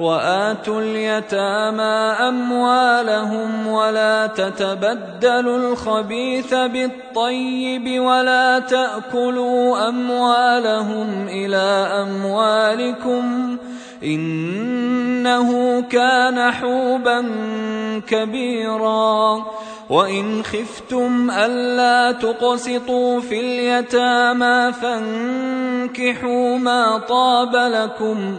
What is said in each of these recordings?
وآتوا اليتامى أموالهم ولا تتبدلوا الخبيث بالطيب ولا تأكلوا أموالهم إلى أموالكم إنه كان حوبا كبيرا. وإن خفتم ألا تقسطوا في اليتامى فانكحوا ما طاب لكم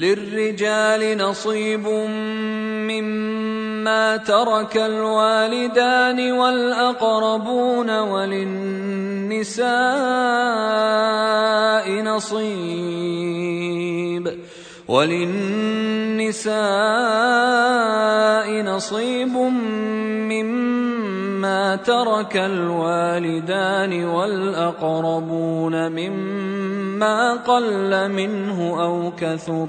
للرجال نصيب مما ترك الوالدان والأقربون وللنساء نصيب وللنساء نصيب مما ترك الوالدان والأقربون مما قل منه أو كثر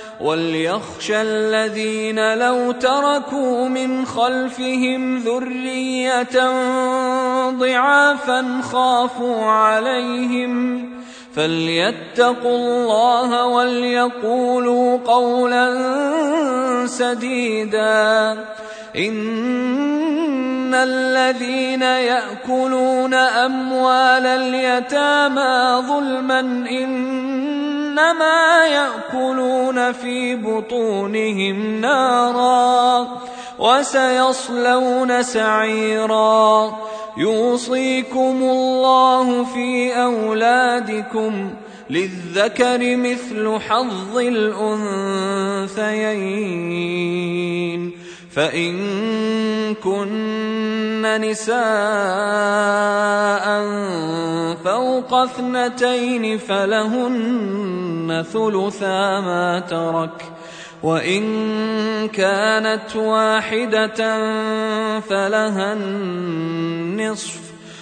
وليخشى الذين لو تركوا من خلفهم ذريه ضعافا خافوا عليهم فليتقوا الله وليقولوا قولا سديدا ان الذين ياكلون اموال اليتامى ظلما إنما يأكلون في بطونهم نارا وسيصلون سعيرا. يوصيكم الله في أولادكم للذكر مثل حظ الأنثيين. فإن كن نساء فوق اثنتين فلهن ثلثا ما ترك وإن كانت واحدة فلها النصف.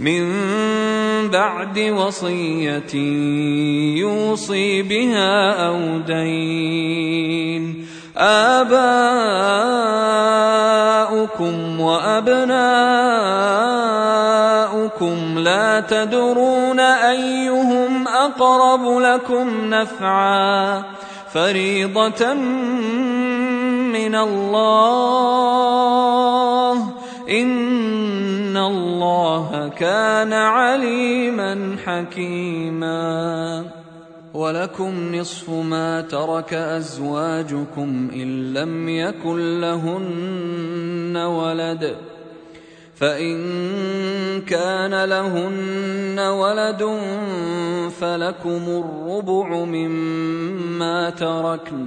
من بعد وصية يوصي بها أو دين. آباؤكم وأبناؤكم لا تدرون أيهم أقرب لكم نفعا. فريضة من الله. إن الله كان عليما حكيما ولكم نصف ما ترك أزواجكم إن لم يكن لهن ولد فإن كان لهن ولد فلكم الربع مما تركن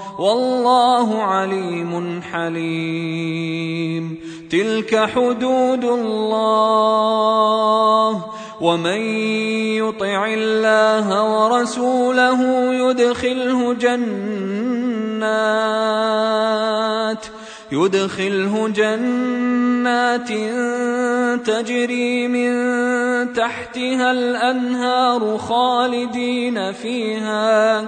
والله عليم حليم. تلك حدود الله. ومن يطع الله ورسوله يدخله جنات يدخله جنات تجري من تحتها الأنهار خالدين فيها.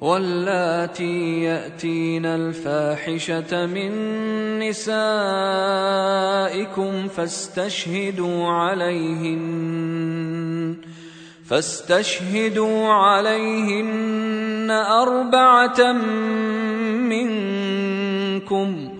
واللاتي يأتين الفاحشة من نسائكم فاستشهدوا عليهن فاستشهدوا عليهن أربعة منكم.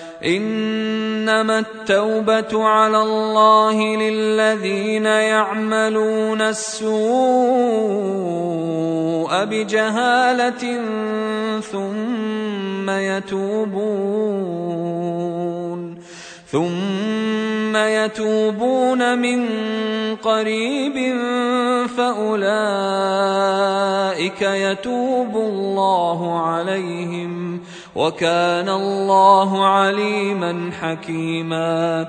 إنما التوبة على الله للذين يعملون السوء بجهالة ثم يتوبون ثم يتوبون من قريب فأولئك يتوب الله عليهم وكان الله عليما حكيما.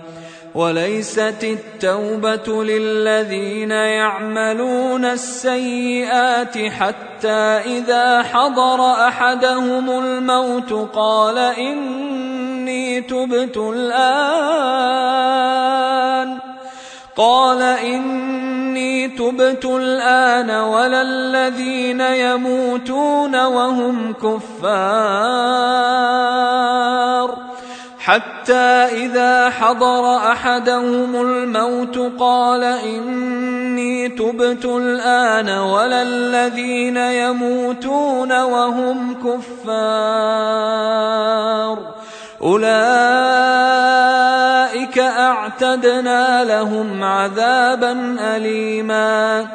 وليست التوبة للذين يعملون السيئات حتى إذا حضر أحدهم الموت قال إني تبت الآن. قال إني تبت الآن ولا الذين يموتون وهم كفار. حتى إذا حضر أحدهم الموت قال إني تبت الآن ولا الذين يموتون وهم كفار. أولئك أعتدنا لهم عذابا اليما.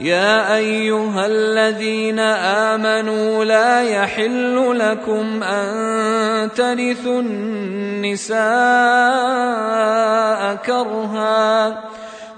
يا أيها الذين آمنوا لا يحل لكم أن ترثوا النساء كرها.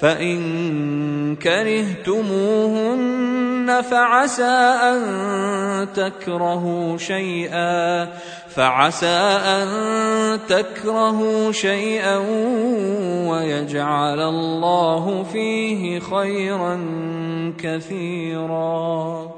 فإن كرهتموهن فعسى أن تكرهوا شيئا فعسى أن تكرهوا شيئا ويجعل الله فيه خيرا كثيرا.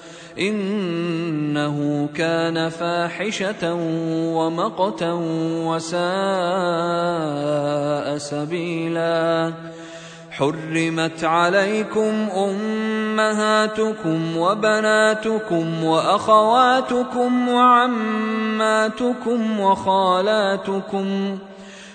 إنه كان فاحشة ومقتا وساء سبيلا. حرمت عليكم أمهاتكم وبناتكم وأخواتكم وعماتكم وخالاتكم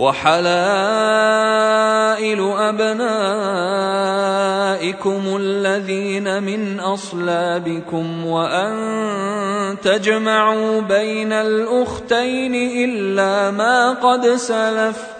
وحلائل أبنائكم الذين من أصلابكم وأن تجمعوا بين الأختين إلا ما قد سلف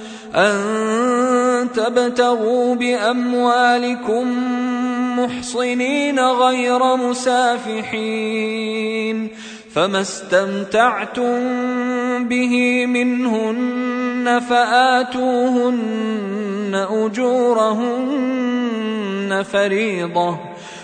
أن تبتغوا بأموالكم محصنين غير مسافحين فما استمتعتم به منهن فآتوهن أجورهن فريضة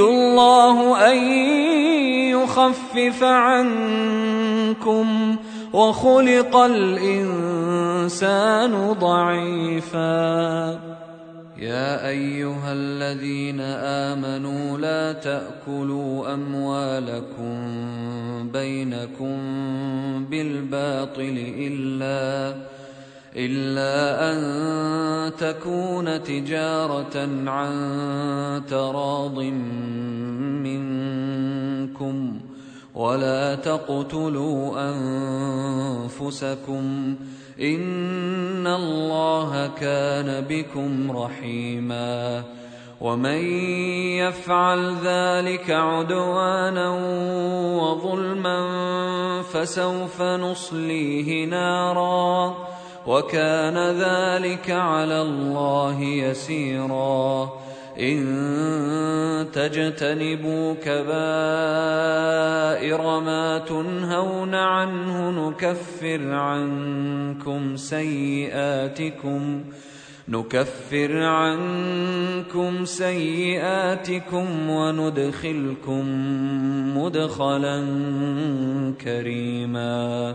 الله أن يخفف عنكم وخلق الإنسان ضعيفا. يا أيها الذين آمنوا لا تأكلوا أموالكم بينكم بالباطل إلا إلا أن تكون تجارة عن تراض منكم ولا تقتلوا أنفسكم إن الله كان بكم رحيما ومن يفعل ذلك عدوانا وظلما فسوف نصليه نارا وكان ذلك على الله يسيرا. إن تجتنبوا كبائر ما تنهون عنه نكفر عنكم سيئاتكم نكفر عنكم سيئاتكم وندخلكم مدخلا كريما.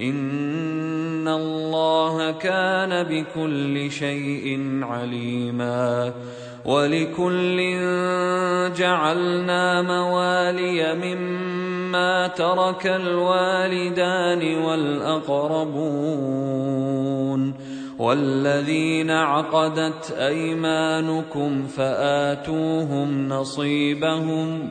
ان الله كان بكل شيء عليما ولكل جعلنا موالي مما ترك الوالدان والاقربون والذين عقدت ايمانكم فاتوهم نصيبهم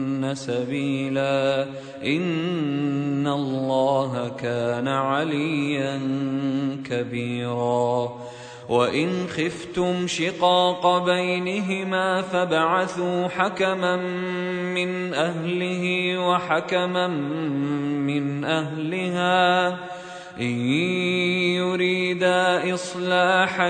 سبيلا. إن الله كان عليا كبيرا. وإن خفتم شقاق بينهما فابعثوا حكما من أهله وحكما من أهلها. إن يريدا إصلاحا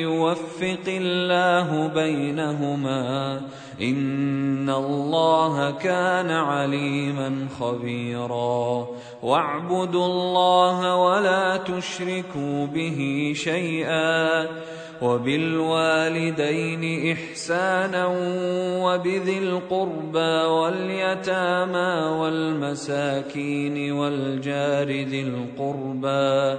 يوفق الله بينهما. ان الله كان عليما خبيرا واعبدوا الله ولا تشركوا به شيئا وبالوالدين احسانا وبذي القربى واليتامى والمساكين والجار ذي القربى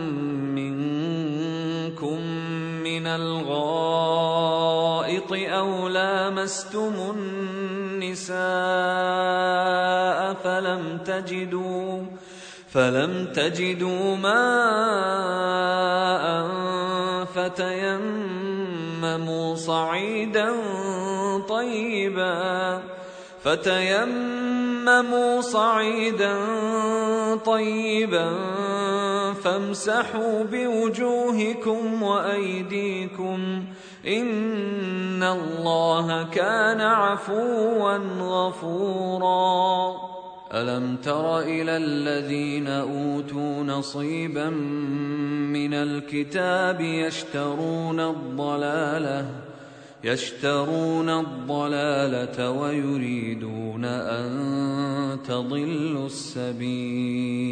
لامستم النساء فلم تجدوا فلم تجدوا ماء فتيمموا صعيدا طيبا فتيمموا صعيدا طيبا فامسحوا بوجوهكم وأيديكم ان الله كان عفوا غفورا. الم تر إلى الذين اوتوا نصيبا من الكتاب يشترون الضلاله يشترون الضلاله ويريدون ان تضلوا السبيل.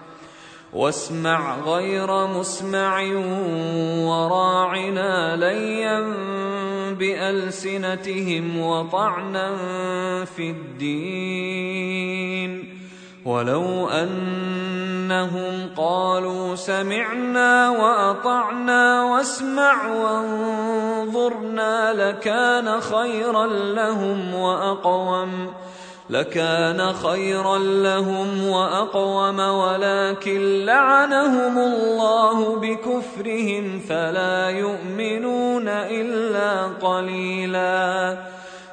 واسمع غير مسمع وراعنا ليا بألسنتهم وطعنا في الدين. ولو أنهم قالوا سمعنا وأطعنا واسمع وانظرنا لكان خيرا لهم وأقوم. لكان خيرا لهم وأقوم ولكن لعنهم الله بكفرهم فلا يؤمنون إلا قليلا.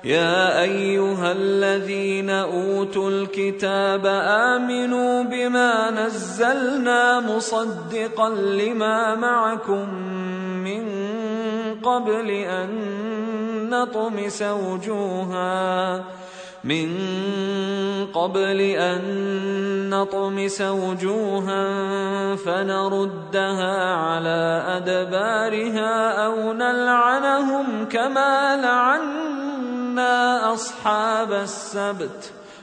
يا أيها الذين أوتوا الكتاب آمنوا بما نزلنا مصدقا لما معكم من قبل أن نطمس وجوها. من قبل أن نطمس وجوها فنردها على أدبارها أو نلعنهم كما لعنا أصحاب السبت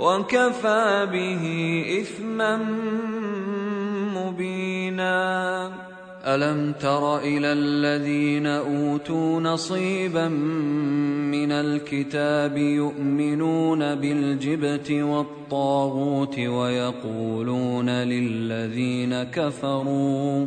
وكفى به اثما مبينا. ألم تر إلى الذين أوتوا نصيبا من الكتاب يؤمنون بالجبت والطاغوت ويقولون للذين كفروا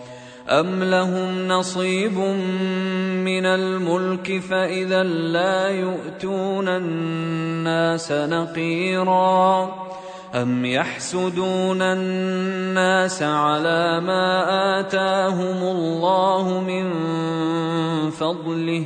ام لهم نصيب من الملك فاذا لا يؤتون الناس نقيرا أم يحسدون الناس على ما آتاهم الله من فضله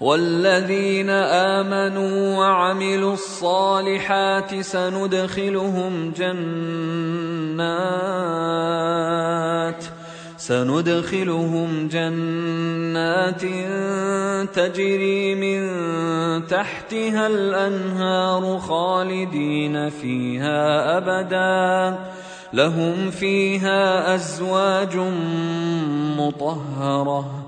والذين آمنوا وعملوا الصالحات سندخلهم جنات سندخلهم جنات تجري من تحتها الأنهار خالدين فيها أبدا. لهم فيها أزواج مطهرة.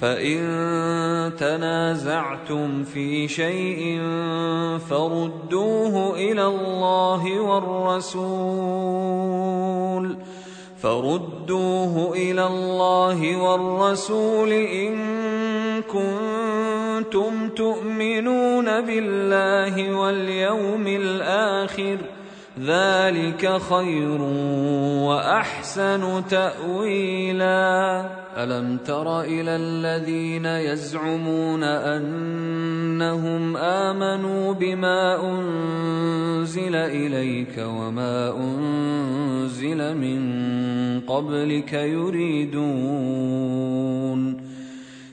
فإن تنازعتم في شيء فردوه إلى الله والرسول فردوه إلى الله والرسول إن كنتم تؤمنون بالله واليوم الآخر ذلك خير واحسن تاويلا الم تر إلى الذين يزعمون انهم امنوا بما انزل اليك وما انزل من قبلك يريدون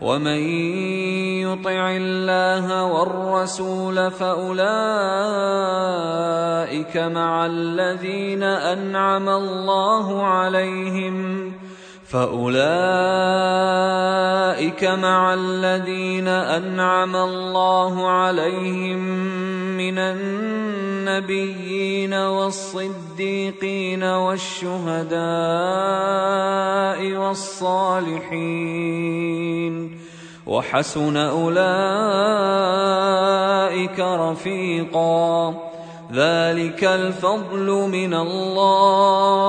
ومن يطع الله والرسول فأولئك مع الذين أنعم الله عليهم فأولئك مع الذين أنعم الله عليهم من النبيين والصديقين والشهداء والصالحين وحسن أولئك رفيقا ذلك الفضل من الله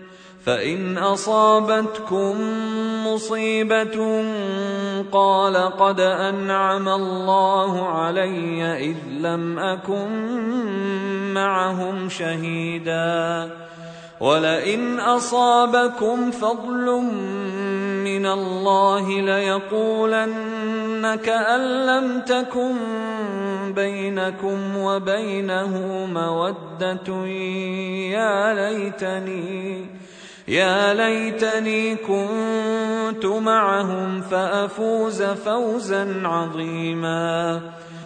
فإن أصابتكم مصيبة قال قد أنعم الله علي إذ لم أكن معهم شهيدا. ولئن أصابكم فضل من الله ليقولن كان لم تكن بينكم وبينه مودة يا ليتني يا ليتني كنت معهم فأفوز فوزا عظيما.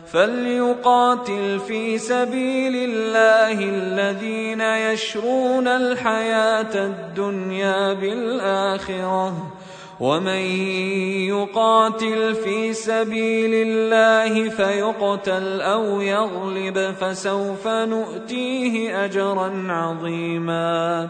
فليقاتل في سبيل الله الذين يشرون الحياة الدنيا بالآخرة. ومن يقاتل في سبيل الله فيقتل أو يغلب فسوف نؤتيه أجرا عظيما.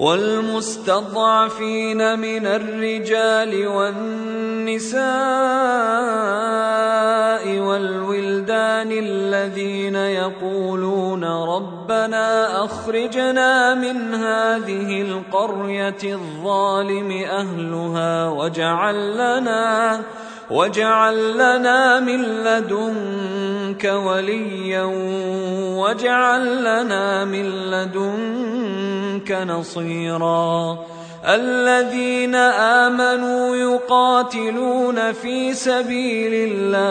والمستضعفين من الرجال والنساء والولدان الذين يقولون ربنا أخرجنا من هذه القرية الظالم أهلها واجعل لنا واجعل لنا من لدنك وليا واجعل لنا من لدنك نصيرا الذين امنوا يقاتلون في سبيل الله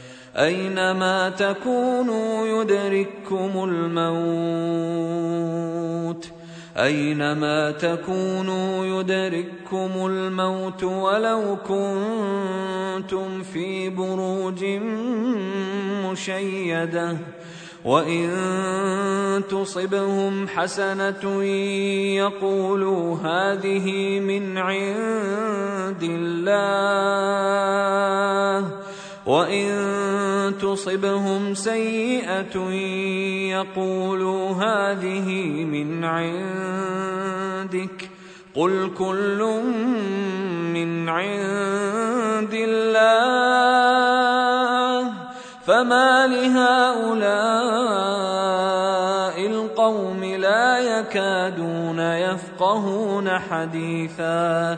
أينما تكونوا يدرككم الموت أينما تكونوا يدرككم الموت ولو كنتم في بروج مشيدة وإن تصبهم حسنة يقولوا هذه من عند الله وان تصبهم سيئه يقولوا هذه من عندك قل كل من عند الله فما لهؤلاء القوم لا يكادون يفقهون حديثا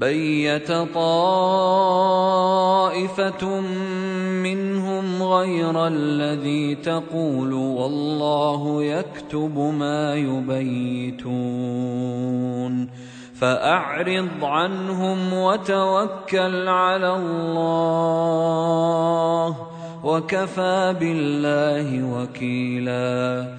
بيت طائفة منهم غير الذي تقول والله يكتب ما يبيتون فأعرض عنهم وتوكل على الله وكفى بالله وكيلاً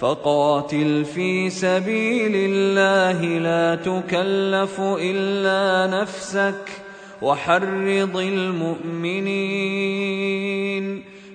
فقاتل في سبيل الله لا تكلف إلا نفسك وحرض المؤمنين.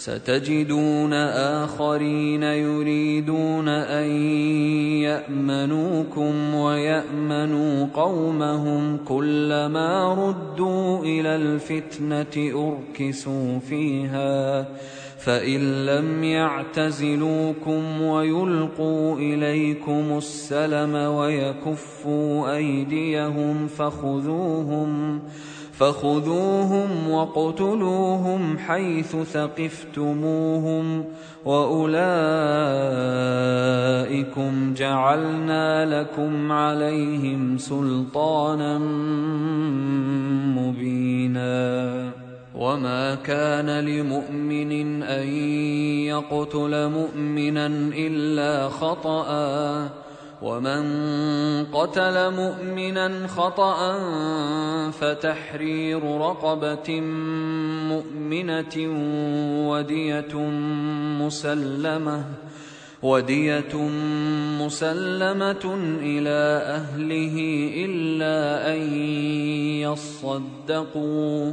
ستجدون آخرين يريدون أن يأمنوكم ويأمنوا قومهم كلما ردوا إلى الفتنة أركسوا فيها فإن لم يعتزلوكم ويلقوا إليكم السلم ويكفوا أيديهم فخذوهم فخذوهم واقتلوهم حيث ثقفتموهم وأولئكم جعلنا لكم عليهم سلطانا مبينا وما كان لمؤمن أن يقتل مؤمنا إلا خطأ ومن قتل مؤمنا خطأ فتحرير رقبة مؤمنة ودية مسلمة ودية مسلمة إلى أهله إلا أن يصدقوا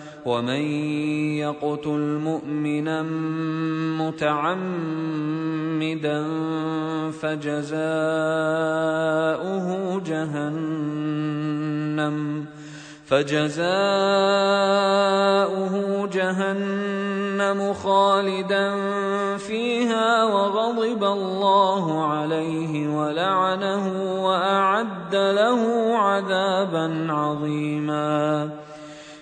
ومن يقتل مؤمنا متعمدا فجزاؤه جهنم فجزاؤه جهنم خالدا فيها وغضب الله عليه ولعنه وأعد له عذابا عظيما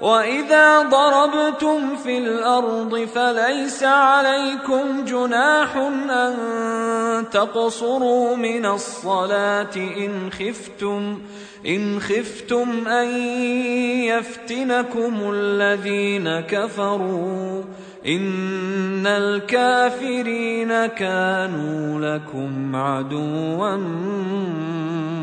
واذا ضربتم في الأرض فليس عليكم جناح ان تقصروا من الصلاه ان خفتم ان خفتم ان يفتنكم الذين كفروا. ان الكافرين كانوا لكم عدوا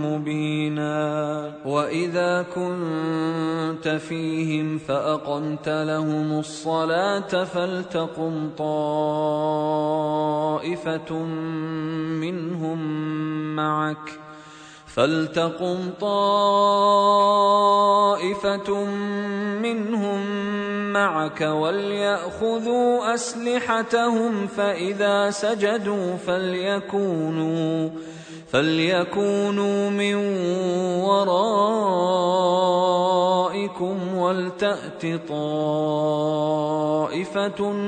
مبينا واذا كنت فيهم فاقمت لهم الصلاه فلتقم طائفه منهم معك فلتقم طائفة منهم معك وليأخذوا أسلحتهم فإذا سجدوا فليكونوا فليكونوا من ورائكم ولتأت طائفة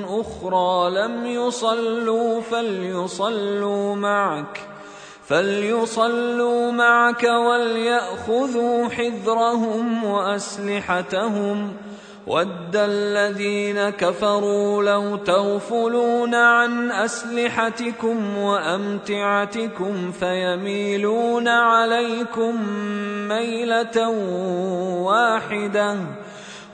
أخرى لم يصلوا فليصلوا معك ۖ فليصلوا معك ولياخذوا حذرهم واسلحتهم ود الذين كفروا لو تغفلون عن اسلحتكم وامتعتكم فيميلون عليكم ميله واحدة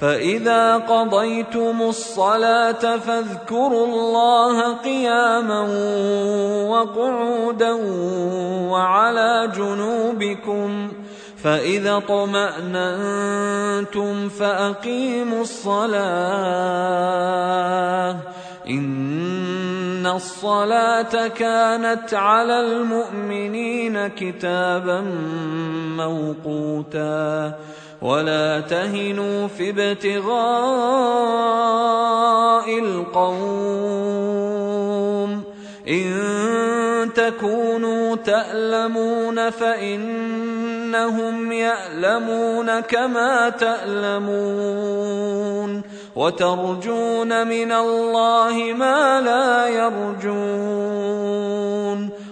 فإذا قضيتم الصلاة فاذكروا الله قياما وقعودا وعلى جنوبكم فإذا طمأننتم فأقيموا الصلاة إن الصلاة كانت على المؤمنين كتابا موقوتا ولا تهنوا في ابتغاء القوم. إن تكونوا تألمون فإنهم يألمون كما تألمون. وترجون من الله ما لا يرجون.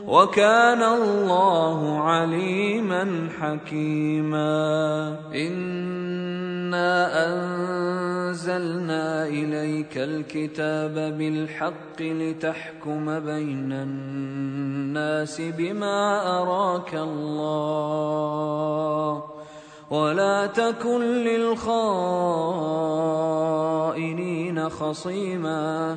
وكان الله عليما حكيما. إنا أنزلنا إليك الكتاب بالحق لتحكم بين الناس بما أراك الله. ولا تكن للخائنين خصيما.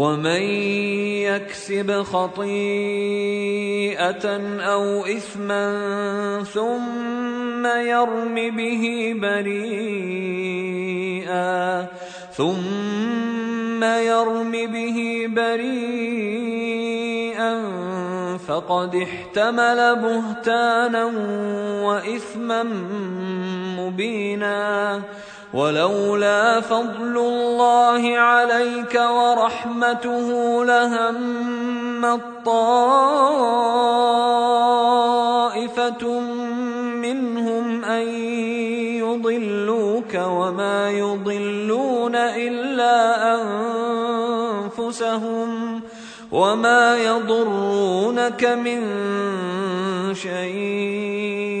ومن يكسب خطيئه أو اثما ثم يرم به بريئا ثم يرم به بريئا فقد احتمل بهتانا واثما مبينا ولولا فضل الله عليك ورحمته لهم طائفة منهم أن يضلوك وما يضلون إلا أنفسهم وما يضرونك من شيء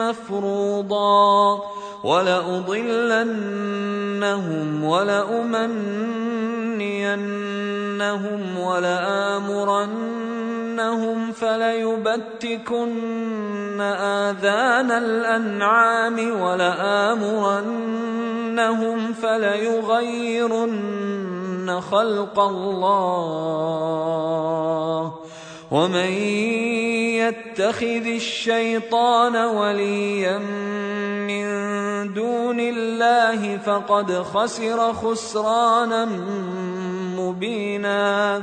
مفروضا ولأضلنهم ولأمنينهم ولآمرنهم فليبتكن آذان الأنعام ولآمرنهم فليغيرن خلق الله ومن يتخذ الشيطان وليا من دون الله فقد خسر خسرانا مبينا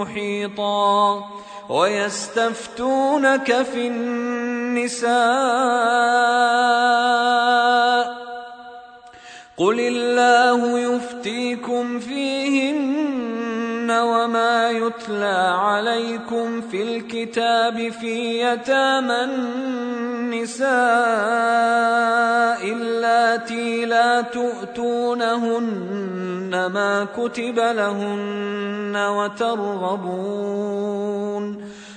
محيطا ويستفتونك في النساء قل الله يفتيكم فيهن وما يتلى عليكم في الكتاب في يتامى النساء اللاتي لا تؤتونهن ما كتب لهن وترغبون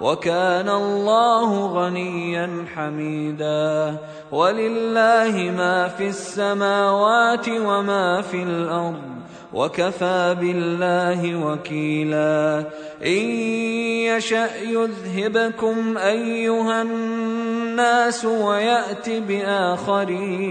وكان الله غنيا حميدا. ولله ما في السماوات وما في الأرض وكفى بالله وكيلا. إن يشأ يذهبكم أيها الناس ويات بآخرين.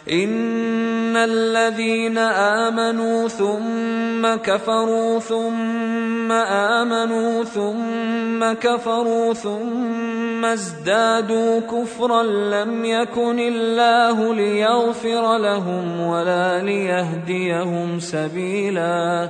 ان الذين امنوا ثم كفروا ثم امنوا ثم كفروا ثم ازدادوا كفرا لم يكن الله ليغفر لهم ولا ليهديهم سبيلا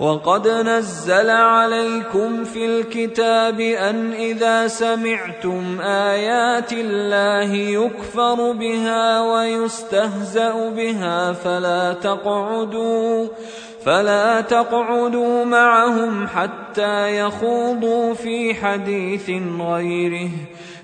وقد نزل عليكم في الكتاب أن إذا سمعتم آيات الله يكفر بها ويستهزأ بها فلا تقعدوا فلا تقعدوا معهم حتى يخوضوا في حديث غيره.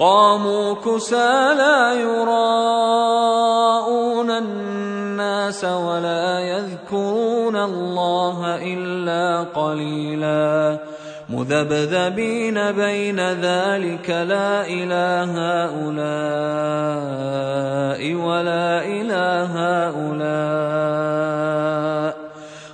قاموا كسى لا يراءون الناس ولا يذكرون الله إلا قليلا. مذبذبين بين ذلك لا إله هؤلاء ولا إله هؤلاء.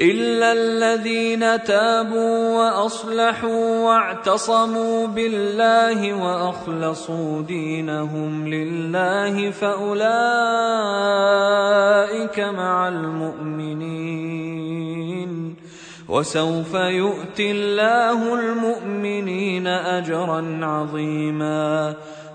الا الذين تابوا واصلحوا واعتصموا بالله واخلصوا دينهم لله فاولئك مع المؤمنين وسوف يؤتي الله المؤمنين اجرا عظيما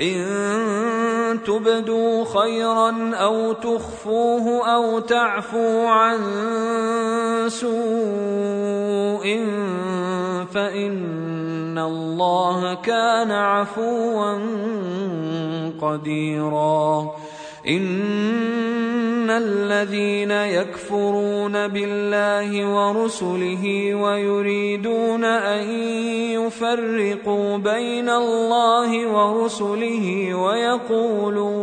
إن تبدوا خيرا أو تخفوه أو تعفو عن سوء فإن الله كان عفوا قديرا ان الذين يكفرون بالله ورسله ويريدون ان يفرقوا بين الله ورسله ويقولون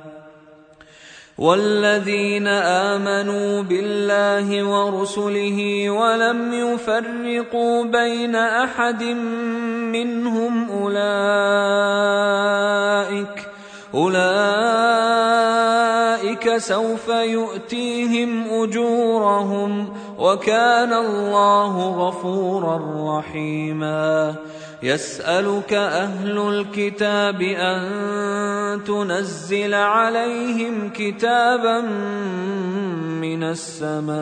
والذين آمنوا بالله ورسله ولم يفرقوا بين أحد منهم أولئك أولئك سوف يؤتيهم أجورهم وكان الله غفورا رحيما. يسألك أهل الكتاب أن تنزل عليهم كتابا من السماء.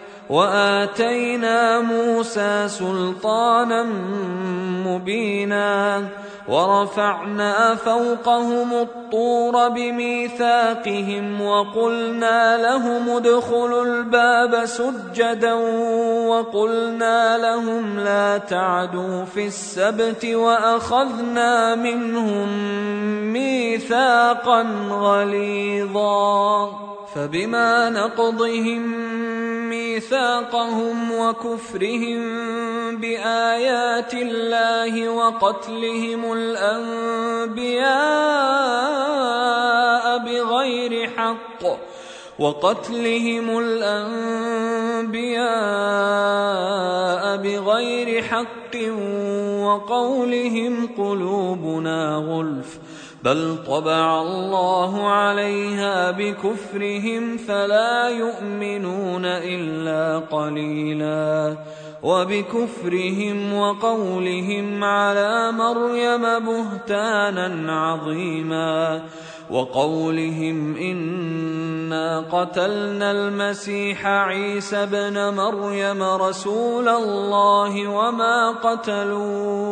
وآتينا موسى سلطانا مبينا ورفعنا فوقهم الطور بميثاقهم وقلنا لهم ادخلوا الباب سجدا وقلنا لهم لا تعدوا في السبت وأخذنا منهم ميثاقا غليظا فبما نقضهم ميثاقهم وكفرهم بآيات الله وقتلهم الأنبياء بغير حق وقتلهم الأنبياء بغير حق وقولهم قلوبنا غلف بل طبع الله عليها بكفرهم فلا يؤمنون الا قليلا وبكفرهم وقولهم على مريم بهتانا عظيما وقولهم انا قتلنا المسيح عيسى ابن مريم رسول الله وما قتلوه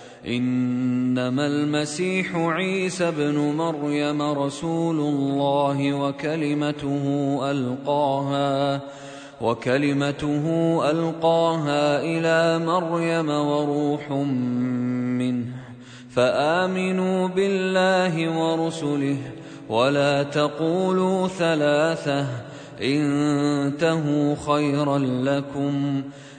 إنما المسيح عيسى ابن مريم رسول الله وكلمته ألقاها وكلمته ألقاها إلى مريم وروح منه فآمنوا بالله ورسله ولا تقولوا ثلاثة إنتهوا خيرا لكم.